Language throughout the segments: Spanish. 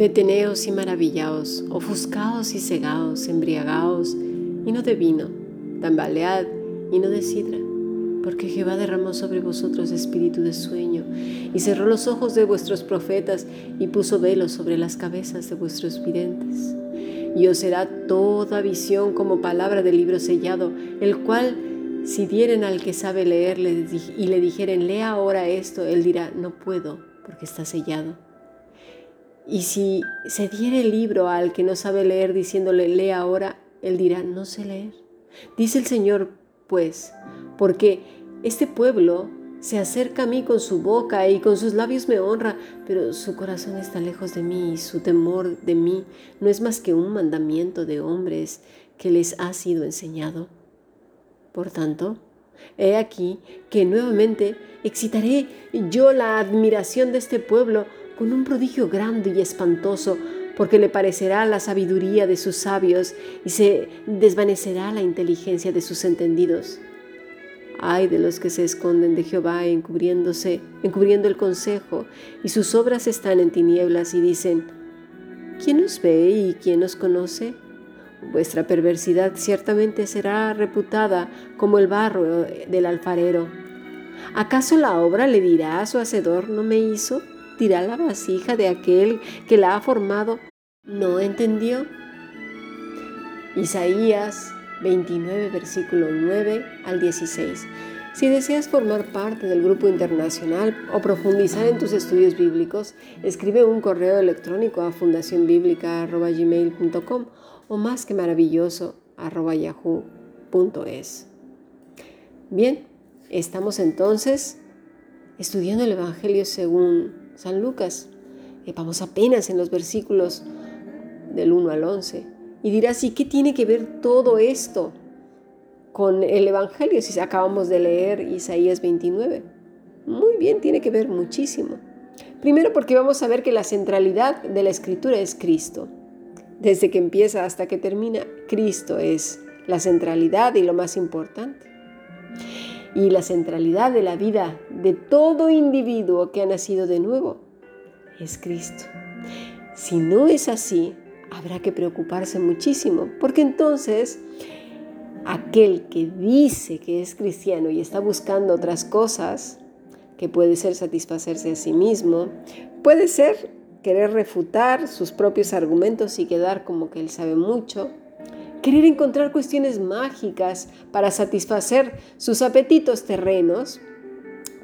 Deteneos y maravillaos, ofuscaos y cegaos, embriagaos, y no de vino, tambalead y no de sidra, porque Jehová derramó sobre vosotros espíritu de sueño, y cerró los ojos de vuestros profetas, y puso velos sobre las cabezas de vuestros videntes. Y os será toda visión como palabra del libro sellado, el cual, si dieren al que sabe leer y le dijeren, lea ahora esto, él dirá, no puedo, porque está sellado. Y si se diere el libro al que no sabe leer diciéndole, lee ahora, él dirá, no sé leer. Dice el Señor, pues, porque este pueblo se acerca a mí con su boca y con sus labios me honra, pero su corazón está lejos de mí y su temor de mí no es más que un mandamiento de hombres que les ha sido enseñado. Por tanto, he aquí que nuevamente excitaré yo la admiración de este pueblo con un prodigio grande y espantoso, porque le parecerá la sabiduría de sus sabios y se desvanecerá la inteligencia de sus entendidos. Ay de los que se esconden de Jehová encubriéndose, encubriendo el consejo, y sus obras están en tinieblas y dicen, ¿quién nos ve y quién nos conoce? Vuestra perversidad ciertamente será reputada como el barro del alfarero. ¿Acaso la obra le dirá a su hacedor, no me hizo? Dirá la vasija de aquel que la ha formado? ¿No entendió? Isaías 29, versículo 9 al 16. Si deseas formar parte del grupo internacional o profundizar en tus estudios bíblicos, escribe un correo electrónico a fundacionbiblica.gmail.com o más que maravilloso yahoo.es. Bien, estamos entonces estudiando el Evangelio según San Lucas. Eh, vamos apenas en los versículos del 1 al 11. Y dirás, ¿y qué tiene que ver todo esto con el Evangelio si acabamos de leer Isaías 29? Muy bien, tiene que ver muchísimo. Primero porque vamos a ver que la centralidad de la escritura es Cristo. Desde que empieza hasta que termina, Cristo es la centralidad y lo más importante y la centralidad de la vida de todo individuo que ha nacido de nuevo es Cristo. Si no es así, habrá que preocuparse muchísimo, porque entonces aquel que dice que es cristiano y está buscando otras cosas, que puede ser satisfacerse a sí mismo, puede ser querer refutar sus propios argumentos y quedar como que él sabe mucho, querer encontrar cuestiones mágicas para satisfacer sus apetitos terrenos,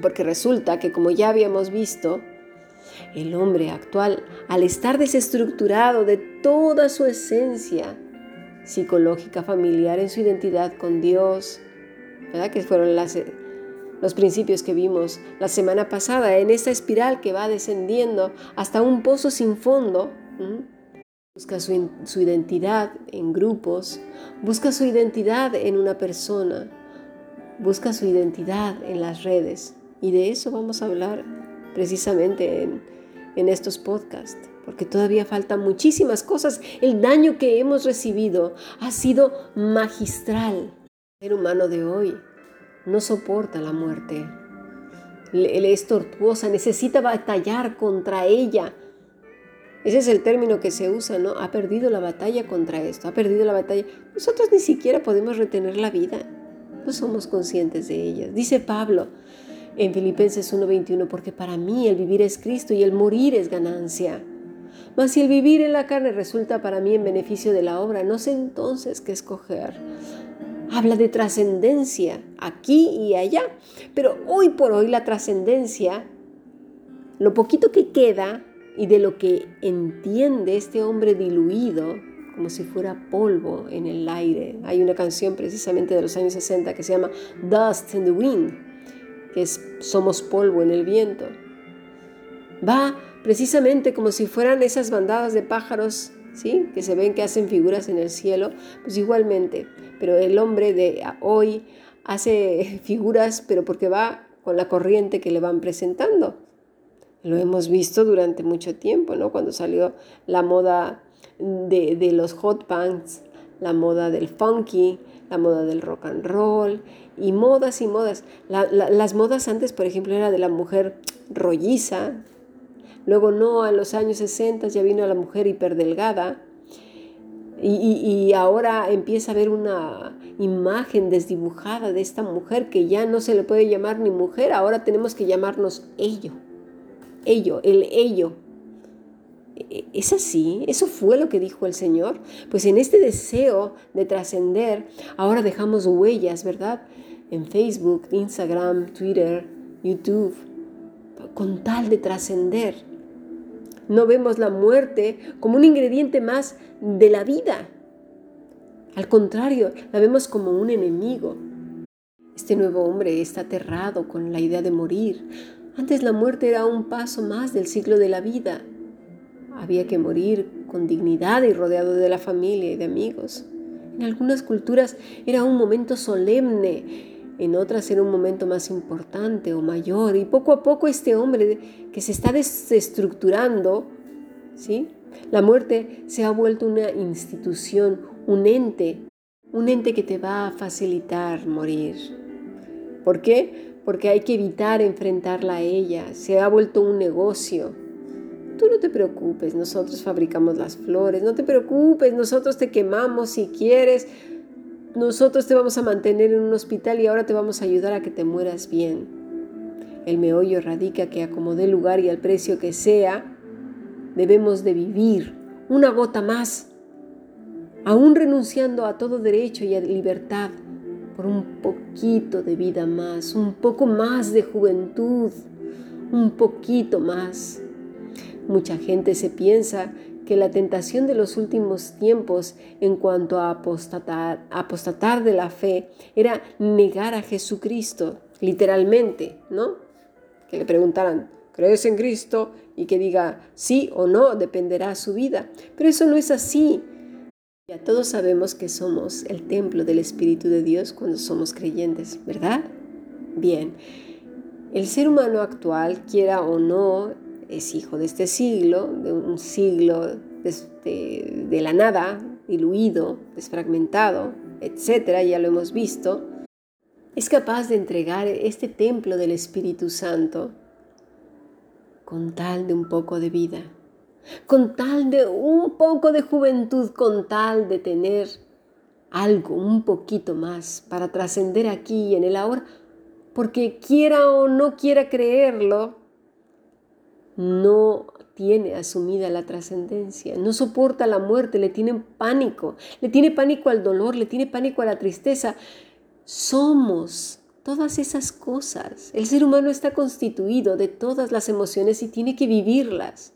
porque resulta que como ya habíamos visto, el hombre actual, al estar desestructurado de toda su esencia psicológica, familiar, en su identidad con Dios, ¿verdad? que fueron los principios que vimos la semana pasada, en esta espiral que va descendiendo hasta un pozo sin fondo, Busca su, identidad en grupos, busca su identidad en una persona, busca su identidad en las redes. Y de eso vamos a hablar precisamente en, en estos podcasts, porque todavía faltan muchísimas cosas. El daño que hemos recibido ha sido magistral. El ser humano de hoy no soporta la muerte. Le es tortuosa, necesita batallar contra ella ese es el término que se usa, ¿no? Ha perdido la batalla contra esto, ha perdido la batalla. Nosotros ni siquiera podemos retener la vida, no somos conscientes de ella. Dice Pablo en Filipenses 1:21, porque para mí el vivir es Cristo y el morir es ganancia. Mas si el vivir en la carne resulta para mí en beneficio de la obra, no sé entonces qué escoger. Habla de trascendencia aquí y allá, pero hoy por hoy la trascendencia, lo poquito que queda, y de lo que entiende este hombre diluido como si fuera polvo en el aire. Hay una canción precisamente de los años 60 que se llama Dust in the Wind, que es Somos polvo en el viento. Va precisamente como si fueran esas bandadas de pájaros, ¿sí? Que se ven que hacen figuras en el cielo, pues igualmente, pero el hombre de hoy hace figuras, pero porque va con la corriente que le van presentando. Lo hemos visto durante mucho tiempo, ¿no? Cuando salió la moda de, los hot pants, la moda del funky, la moda del rock and roll y modas y modas. las modas antes, por ejemplo, era de la mujer rolliza, Luego no, en los años 60 ya vino la mujer hiperdelgada. Y, y, ahora empieza a haber una imagen desdibujada de esta mujer que ya no se le puede llamar ni mujer, ahora tenemos que llamarnos ello. Ello, el ello. E, ¿Es así? ¿Eso fue lo que dijo el Señor? Pues en este deseo de trascender, ahora dejamos huellas, ¿verdad? En Facebook, Instagram, Twitter, YouTube, con tal de trascender. No vemos la muerte como un ingrediente más de la vida. Al contrario, la vemos como un enemigo. Este nuevo hombre está aterrado con la idea de morir. Antes la muerte era un paso más del ciclo de la vida. Había que morir con dignidad y rodeado de la familia y de amigos. En algunas culturas era un momento solemne en otras era un momento más importante o mayor, y poco a poco este hombre que se está desestructurando, ¿sí? La muerte se ha vuelto una institución, un ente, un ente que te va a facilitar morir. ¿Por qué? Porque hay que evitar enfrentarla a ella, se ha vuelto un negocio. Tú no te preocupes, nosotros fabricamos las flores, no te preocupes, nosotros te quemamos si quieres, nosotros te vamos a mantener en un hospital y ahora te vamos a ayudar a que te mueras bien. El meollo radica que acomode el lugar y al precio que sea, debemos de vivir una gota más, aún renunciando a todo derecho y a libertad, por un poquito de vida más, un poco más de juventud, un poquito más. Mucha gente se piensa que la tentación de los últimos tiempos en cuanto a apostatar, apostatar de la fe era negar a Jesucristo, literalmente, ¿no? Que le preguntaran, ¿crees en Cristo? Y que diga sí o no, dependerá su vida. Pero eso no es así. Ya todos sabemos que somos el templo del Espíritu de Dios cuando somos creyentes, ¿verdad? Bien, el ser humano actual, quiera o no, es hijo de este siglo, de un siglo de, de la nada, diluido, desfragmentado, etcétera, ya lo hemos visto, es capaz de entregar este templo del Espíritu Santo con tal de un poco de vida, con tal de un poco de juventud, con tal de tener algo, un poquito más para trascender aquí y en el ahora, porque quiera o no quiera creerlo, no tiene asumida la trascendencia, no soporta la muerte, le tiene pánico, le tiene pánico al dolor, le tiene pánico a la tristeza. Somos todas esas cosas. El ser humano está constituido de todas las emociones y tiene que vivirlas.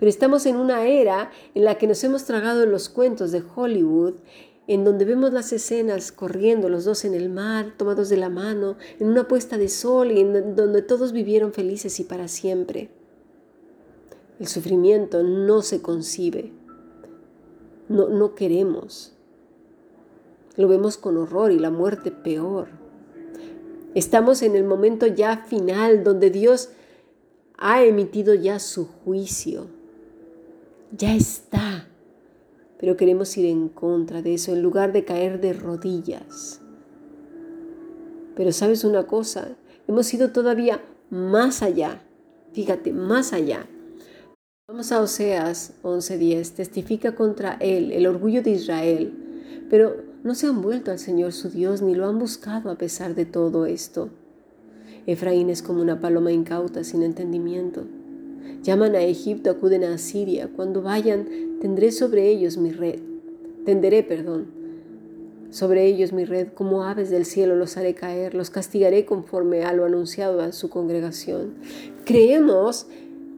Pero estamos en una era en la que nos hemos tragado los cuentos de Hollywood, en donde vemos las escenas corriendo los dos en el mar, tomados de la mano, en una puesta de sol y en donde todos vivieron felices y para siempre. El sufrimiento no se concibe. No, no queremos. Lo vemos con horror y la muerte peor. Estamos en el momento ya final donde Dios ha emitido ya su juicio. Ya está. Pero queremos ir en contra de eso en lugar de caer de rodillas. Pero sabes una cosa, hemos ido todavía más allá. Fíjate, más allá. Vamos a Oseas 11:10. Testifica contra él el orgullo de Israel, pero no se han vuelto al Señor su Dios ni lo han buscado a pesar de todo esto. Efraín es como una paloma incauta sin entendimiento. Llaman a Egipto, acuden a Asiria. Cuando vayan, tendré sobre ellos mi red. Tenderé, perdón. Sobre ellos mi red, como aves del cielo los haré caer, los castigaré conforme a lo anunciado a su congregación. Creemos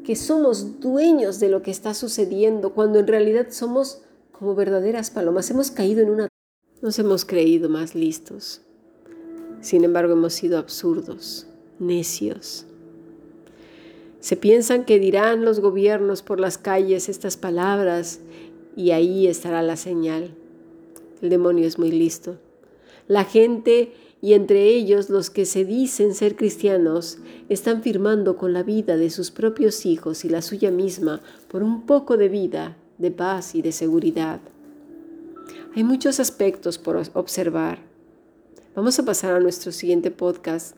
que somos dueños de lo que está sucediendo, cuando en realidad somos como verdaderas palomas. Hemos caído en una... Nos hemos creído más listos. Sin embargo, hemos sido absurdos, necios. Se piensan que dirán los gobiernos por las calles estas palabras y ahí estará la señal. El demonio es muy listo. La gente y entre ellos los que se dicen ser cristianos están firmando con la vida de sus propios hijos y la suya misma por un poco de vida, de paz y de seguridad. Hay muchos aspectos por observar. Vamos a pasar a nuestro siguiente podcast